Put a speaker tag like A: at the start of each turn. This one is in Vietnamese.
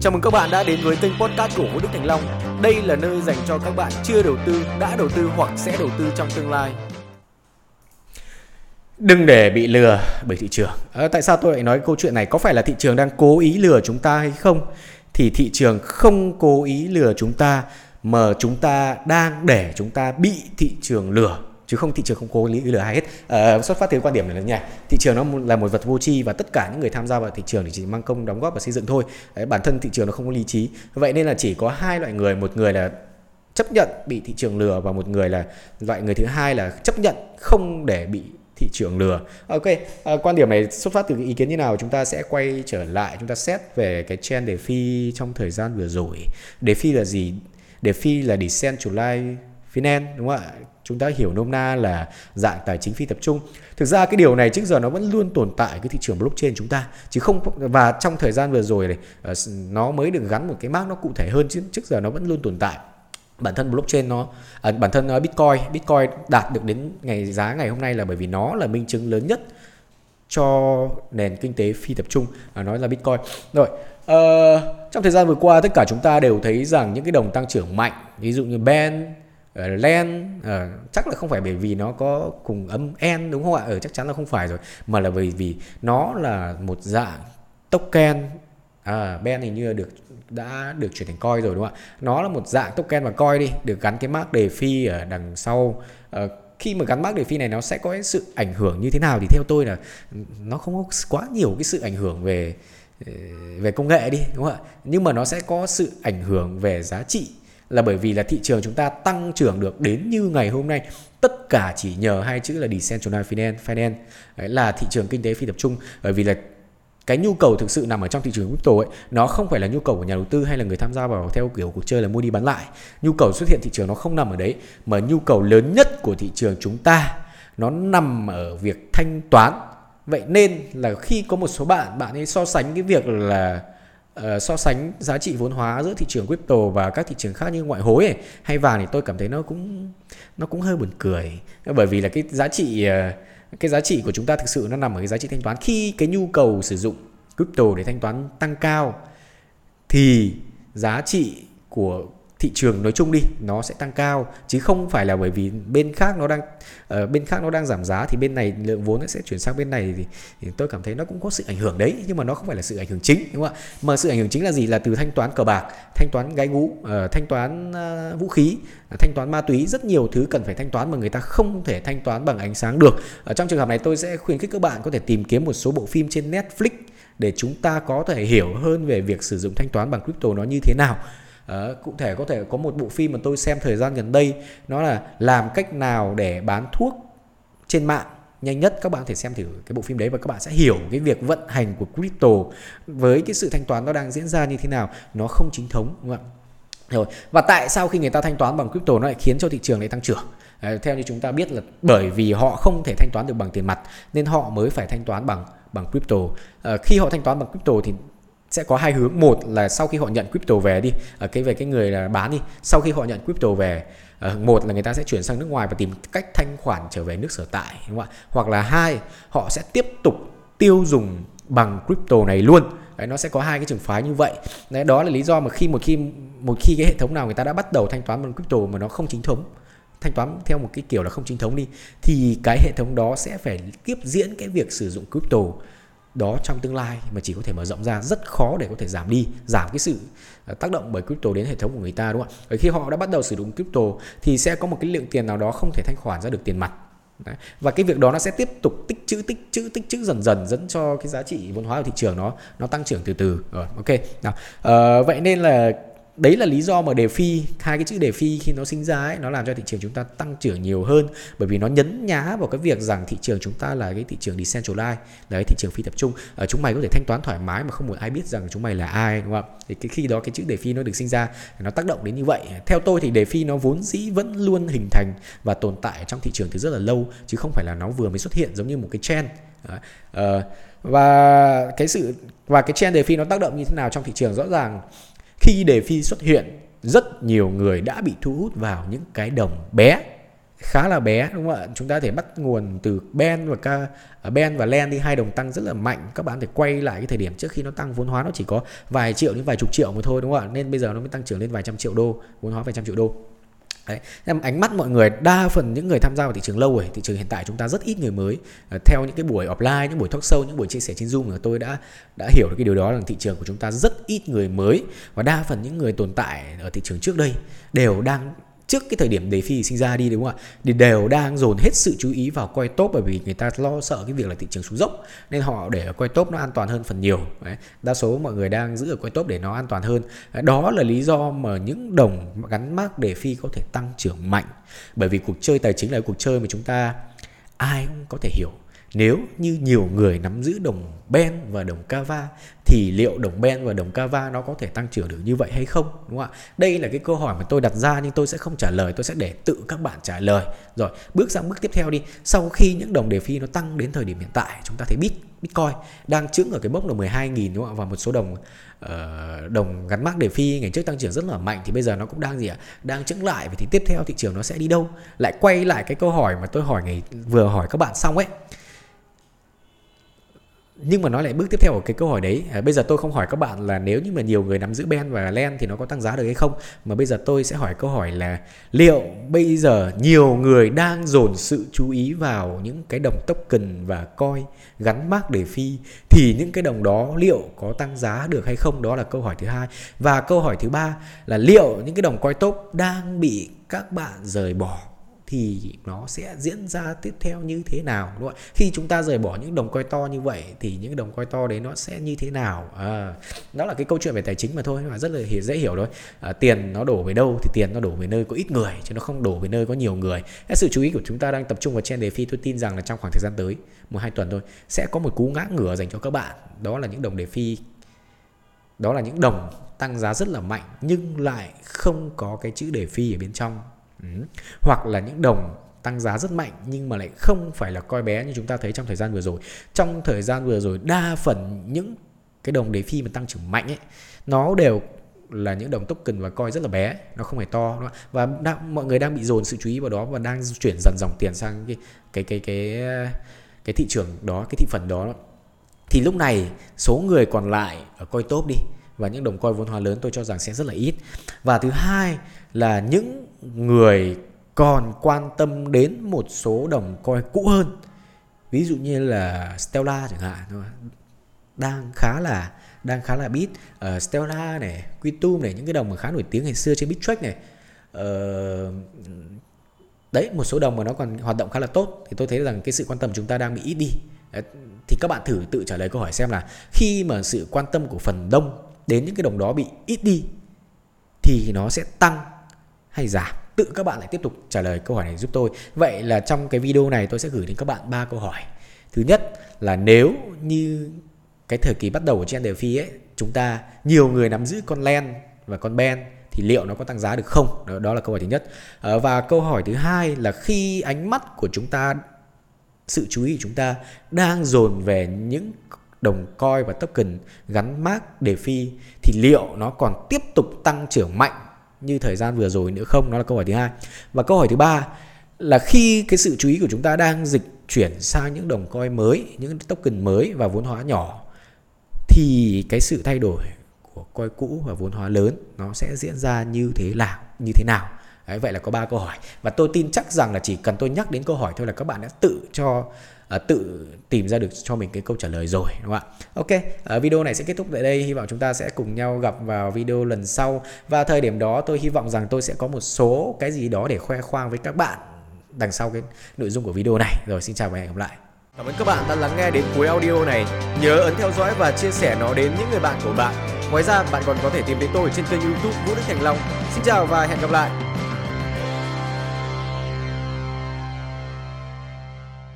A: Chào mừng các bạn đã đến với kênh podcast của Vũ Đức Thành Long. Đây là nơi dành cho các bạn chưa đầu tư, đã đầu tư hoặc sẽ đầu tư trong tương lai. Đừng để bị lừa bởi thị trường. À, tại sao tôi lại nói câu chuyện này? Có phải là thị trường đang cố ý lừa chúng ta hay không? Thì thị trường không cố ý lừa chúng ta mà chúng ta đang để chúng ta bị thị trường lừa chứ không thị trường không cố lý lừa ai hết à, xuất phát từ quan điểm này là nhà thị trường nó là một vật vô tri và tất cả những người tham gia vào thị trường thì chỉ mang công đóng góp và xây dựng thôi Đấy, bản thân thị trường nó không có lý trí vậy nên là chỉ có hai loại người một người là chấp nhận bị thị trường lừa và một người là loại người thứ hai là chấp nhận không để bị thị trường lừa. Ok, à, quan điểm này xuất phát từ ý kiến như nào chúng ta sẽ quay trở lại chúng ta xét về cái trend đề phi trong thời gian vừa rồi. Đề phi là gì? Đề phi là decentralized finance đúng không ạ? Chúng ta hiểu nôm na là dạng tài chính phi tập trung. Thực ra cái điều này trước giờ nó vẫn luôn tồn tại cái thị trường blockchain chúng ta chứ không và trong thời gian vừa rồi này ờ, nó mới được gắn một cái mác nó cụ thể hơn chứ trước giờ nó vẫn luôn tồn tại bản thân blockchain nó à, bản thân ờ, bitcoin bitcoin đạt được đến ngày giá ngày hôm nay là bởi vì nó là minh chứng lớn nhất cho nền kinh tế phi tập trung à, nói là bitcoin rồi uh, trong thời gian vừa qua tất cả chúng ta đều thấy rằng những cái đồng tăng trưởng mạnh ví dụ như ben uh, len uh, chắc là không phải bởi vì nó có cùng âm en đúng không ạ? Ở ừ, chắc chắn là không phải rồi mà là bởi vì nó là một dạng token. À, ben hình như là được đã được chuyển thành coin rồi đúng không ạ? Nó là một dạng token và coin đi được gắn cái mark đề phi ở đằng sau. Uh, khi mà gắn mark đề phi này nó sẽ có sự ảnh hưởng như thế nào? Thì theo tôi là nó không có quá nhiều cái sự ảnh hưởng về về công nghệ đi đúng không ạ? Nhưng mà nó sẽ có sự ảnh hưởng về giá trị là bởi vì là thị trường chúng ta tăng trưởng được đến như ngày hôm nay. Tất cả chỉ nhờ hai chữ là decentralized finance finance. Đấy là thị trường kinh tế phi tập trung. Bởi vì là cái nhu cầu thực sự nằm ở trong thị trường crypto ấy, nó không phải là nhu cầu của nhà đầu tư hay là người tham gia vào theo kiểu cuộc chơi là mua đi bán lại. Nhu cầu xuất hiện thị trường nó không nằm ở đấy, mà nhu cầu lớn nhất của thị trường chúng ta nó nằm ở việc thanh toán. Vậy nên là khi có một số bạn bạn ấy so sánh cái việc là uh, so sánh giá trị vốn hóa giữa thị trường crypto và các thị trường khác như ngoại hối ấy, hay vàng thì tôi cảm thấy nó cũng nó cũng hơi buồn cười. Bởi vì là cái giá trị uh, cái giá trị của chúng ta thực sự nó nằm ở cái giá trị thanh toán. Khi cái nhu cầu sử dụng crypto để thanh toán tăng cao thì giá trị của thị trường nói chung đi nó sẽ tăng cao chứ không phải là bởi vì bên khác nó đang uh, bên khác nó đang giảm giá thì bên này lượng vốn nó sẽ chuyển sang bên này thì, thì tôi cảm thấy nó cũng có sự ảnh hưởng đấy nhưng mà nó không phải là sự ảnh hưởng chính đúng không ạ? Mà sự ảnh hưởng chính là gì? Là từ thanh toán cờ bạc thanh toán gai ngũ uh, ờ, thanh toán uh, vũ khí uh, thanh toán ma túy rất nhiều thứ cần phải thanh toán mà người ta không thể thanh toán bằng ánh sáng được. Ở trong trường hợp này tôi sẽ khuyến khích các bạn có thể tìm kiếm một số bộ phim trên Netflix để chúng ta có thể hiểu hơn về việc sử dụng thanh toán bằng crypto nó như thế nào. À, cụ thể có thể có một bộ phim mà tôi xem thời gian gần đây nó là làm cách nào để bán thuốc trên mạng. Nhanh nhất các bạn có thể xem thử cái bộ phim đấy và các bạn sẽ hiểu cái việc vận hành của crypto với cái sự thanh toán nó đang diễn ra như thế nào. Nó không chính thống đúng không ạ? Rồi và tại sao khi người ta thanh toán bằng crypto nó lại khiến cho thị trường này tăng trưởng? À, theo như chúng ta biết là bởi vì họ không thể thanh toán được bằng tiền mặt nên họ mới phải thanh toán bằng bằng crypto. À, khi họ thanh toán bằng crypto thì sẽ có hai hướng. Một là sau khi họ nhận crypto về đi ở cái về cái người là bán đi sau khi họ nhận crypto về ờ, một là người ta sẽ chuyển sang nước ngoài và tìm cách thanh khoản trở về nước sở tại đúng không ạ? Hoặc là hai họ sẽ tiếp tục tiêu dùng bằng crypto này luôn. Đấy, nó sẽ có hai cái trường phái như vậy. Đấy, đó là lý do mà khi một khi một khi cái hệ thống nào người ta đã bắt đầu thanh toán bằng crypto mà nó không chính thống thanh toán theo một cái kiểu là không chính thống đi thì cái hệ thống đó sẽ phải tiếp diễn cái việc sử dụng crypto đó trong tương lai mà chỉ có thể mở rộng ra rất khó để có thể giảm đi giảm cái sự ờ, tác động bởi crypto đến hệ thống của người ta đúng không ạ? Bởi khi họ đã bắt đầu sử dụng crypto thì sẽ có một cái lượng tiền nào đó không thể thanh khoản ra được tiền mặt. Đấy. và cái việc đó nó sẽ tiếp tục tích chữ tích chữ tích chữ dần dần dẫn cho cái giá trị vốn hóa của thị trường nó nó tăng trưởng từ từ. Rồi ok. Nào uh, vậy nên là đấy là lý do mà đề phi, hai cái chữ đề phi khi nó sinh ra ấy, nó làm cho thị trường chúng ta tăng trưởng nhiều hơn. Bởi vì nó nhấn nhá vào cái việc rằng thị trường chúng ta là cái thị trường decentralized, là cái thị trường phi tập trung. Ở chúng mày có thể thanh toán thoải mái mà không một ai biết rằng chúng mày là ai, đúng không thì cái khi đó cái chữ đề phi nó được sinh ra, nó tác động đến như vậy. Theo tôi thì đề phi nó vốn dĩ vẫn luôn hình thành và tồn tại trong thị trường từ rất là lâu, chứ không phải là nó vừa mới xuất hiện giống như một cái trend. Ờ, và cái sự, và cái trend đề phi nó tác động như thế nào trong thị trường? Rõ ràng khi đề phi xuất hiện, rất nhiều người đã bị thu hút vào những cái đồng bé. Khá là bé, đúng không ạ? Chúng ta có thể bắt nguồn từ ben và ca à, ben và len đi. Hai đồng tăng rất là mạnh. Các bạn thể quay lại cái thời điểm trước khi nó tăng vốn hóa, nó chỉ có vài triệu đến vài chục triệu mà thôi, đúng không ạ? Nên bây giờ nó mới tăng trưởng lên vài trăm triệu đô, vốn hóa vài trăm triệu đô. Đấy. Em ánh mắt mọi người đa phần những người tham gia vào thị trường lâu rồi thị trường hiện tại chúng ta rất ít người mới à, theo những cái buổi offline những buổi talk show những buổi chia sẻ trên zoom mà tôi đã đã hiểu được cái điều đó là thị trường của chúng ta rất ít người mới và đa phần những người tồn tại ở thị trường trước đây đều đang trước cái thời điểm đề phi sinh ra đi đúng không ạ? Thì đều đang dồn hết sự chú ý vào quay top bởi vì người ta lo sợ cái việc là thị trường xuống dốc, nên họ để ở quay top nó an toàn hơn phần nhiều. Đấy. đa số mọi người đang giữ ở quay top để nó an toàn hơn. Đó là lý do mà những đồng gắn mác đề phi có thể tăng trưởng mạnh. Bởi vì cuộc chơi tài chính là cuộc chơi mà chúng ta ai cũng có thể hiểu nếu như nhiều người nắm giữ đồng Ben và đồng Kava thì liệu đồng Ben và đồng Kava nó có thể tăng trưởng được như vậy hay không đúng không ạ? Đây là cái câu hỏi mà tôi đặt ra nhưng tôi sẽ không trả lời, tôi sẽ để tự các bạn trả lời. Rồi, bước sang bước tiếp theo đi. Sau khi những đồng đề phi nó tăng đến thời điểm hiện tại, chúng ta thấy bit Bitcoin đang chứng ở cái mốc là 12.000 đúng không ạ? Và một số đồng uh, đồng gắn mác đề phi ngày trước tăng trưởng rất là mạnh thì bây giờ nó cũng đang gì ạ? Đang chứng lại vậy thì tiếp theo thị trường nó sẽ đi đâu? Lại quay lại cái câu hỏi mà tôi hỏi ngày vừa hỏi các bạn xong ấy nhưng mà nó lại bước tiếp theo của cái câu hỏi đấy à, bây giờ tôi không hỏi các bạn là nếu như mà nhiều người nắm giữ ben và len thì nó có tăng giá được hay không mà bây giờ tôi sẽ hỏi câu hỏi là liệu bây giờ nhiều người đang dồn sự chú ý vào những cái đồng token và coi gắn mác để phi thì những cái đồng đó liệu có tăng giá được hay không? Đó là câu hỏi thứ hai. Và câu hỏi thứ ba là liệu những cái đồng coi tốt đang bị các bạn rời bỏ? Thì nó sẽ diễn ra tiếp theo như thế nào đúng không? khi chúng ta rời bỏ những đồng coi to như vậy thì những đồng coi to đấy nó sẽ như thế nào? À, đó là cái câu chuyện về tài chính mà thôi mà rất là dễ hiểu thôi. À, tiền nó đổ về đâu thì tiền nó đổ về nơi có ít người chứ nó không đổ về nơi có nhiều người. Cái sự chú ý của chúng ta đang tập trung vào trên đề phi tôi tin rằng là trong khoảng thời gian tới một hai tuần thôi sẽ có một cú ngã ngửa dành cho các bạn. Đó là những đồng đề phi. Đó là những đồng tăng giá rất là mạnh nhưng lại không có cái chữ đề phi ở bên trong. Ừ. Hoặc là những đồng tăng giá rất mạnh nhưng mà lại không phải là coi bé như chúng ta thấy trong thời gian vừa rồi. Trong thời gian vừa rồi đa phần những cái đồng đề phi mà tăng trưởng mạnh ấy nó đều là những đồng token và coi rất là bé nó không phải to đúng và đang, mọi người đang bị dồn sự chú ý vào đó và đang chuyển dần dòng tiền sang cái cái cái cái cái thị trường đó cái thị phần đó thì lúc này số người còn lại ở coi top đi và những đồng coi vốn hóa lớn tôi cho rằng sẽ rất là ít. Và thứ hai là những người còn quan tâm đến một số đồng coi cũ hơn. Ví dụ như là Stella chẳng hạn đang khá là đang khá là biết uh, ờ, Stella này, Quitum này những cái đồng mà khá nổi tiếng ngày xưa trên Bitrex này. Uh, đấy một số đồng mà nó còn hoạt động khá là tốt. Thì tôi thấy rằng cái sự quan tâm chúng ta đang bị ít đi. Thì các bạn thử tự trả lời câu hỏi xem là khi mà sự quan tâm của phần đông đến những cái đồng đó bị ít đi thì nó sẽ tăng hay giảm. Tự các bạn lại tiếp tục trả lời câu hỏi này giúp tôi. Vậy là trong cái video này tôi sẽ gửi đến các bạn ba câu hỏi. Thứ nhất là nếu như cái thời kỳ bắt đầu của trend đều phi ấy chúng ta nhiều người nắm giữ con len và con ben thì liệu nó có tăng giá được không? Đó, đó là câu hỏi thứ nhất. À, và câu hỏi thứ hai là khi ánh mắt của chúng ta sự chú ý của chúng ta đang dồn về những đồng coi và token gắn mác đề phi thì liệu nó còn tiếp tục tăng trưởng mạnh như thời gian vừa rồi nữa không? Đó là câu hỏi thứ hai. Và câu hỏi thứ ba là khi cái sự chú ý của chúng ta đang dịch chuyển sang những đồng coi mới, những token mới và vốn hóa nhỏ thì cái sự thay đổi của coi cũ và vốn hóa lớn nó sẽ diễn ra như thế nào? Như thế nào? Đấy, vậy là có ba câu hỏi và tôi tin chắc rằng là chỉ cần tôi nhắc đến câu hỏi thôi là các bạn đã tự cho uh, tự tìm ra được cho mình cái câu trả lời rồi đúng không ạ ok uh, video này sẽ kết thúc tại đây hy vọng chúng ta sẽ cùng nhau gặp vào video lần sau và thời điểm đó tôi hy vọng rằng tôi sẽ có một số cái gì đó để khoe khoang với các bạn đằng sau cái nội dung của video này rồi xin chào và hẹn gặp lại Cảm ơn các bạn đã lắng nghe đến cuối audio này. Nhớ ấn theo dõi và chia sẻ nó đến những người bạn của bạn. Ngoài ra, bạn còn có thể tìm thấy tôi trên kênh YouTube Vũ Đức Thành Long. Xin chào và hẹn gặp lại.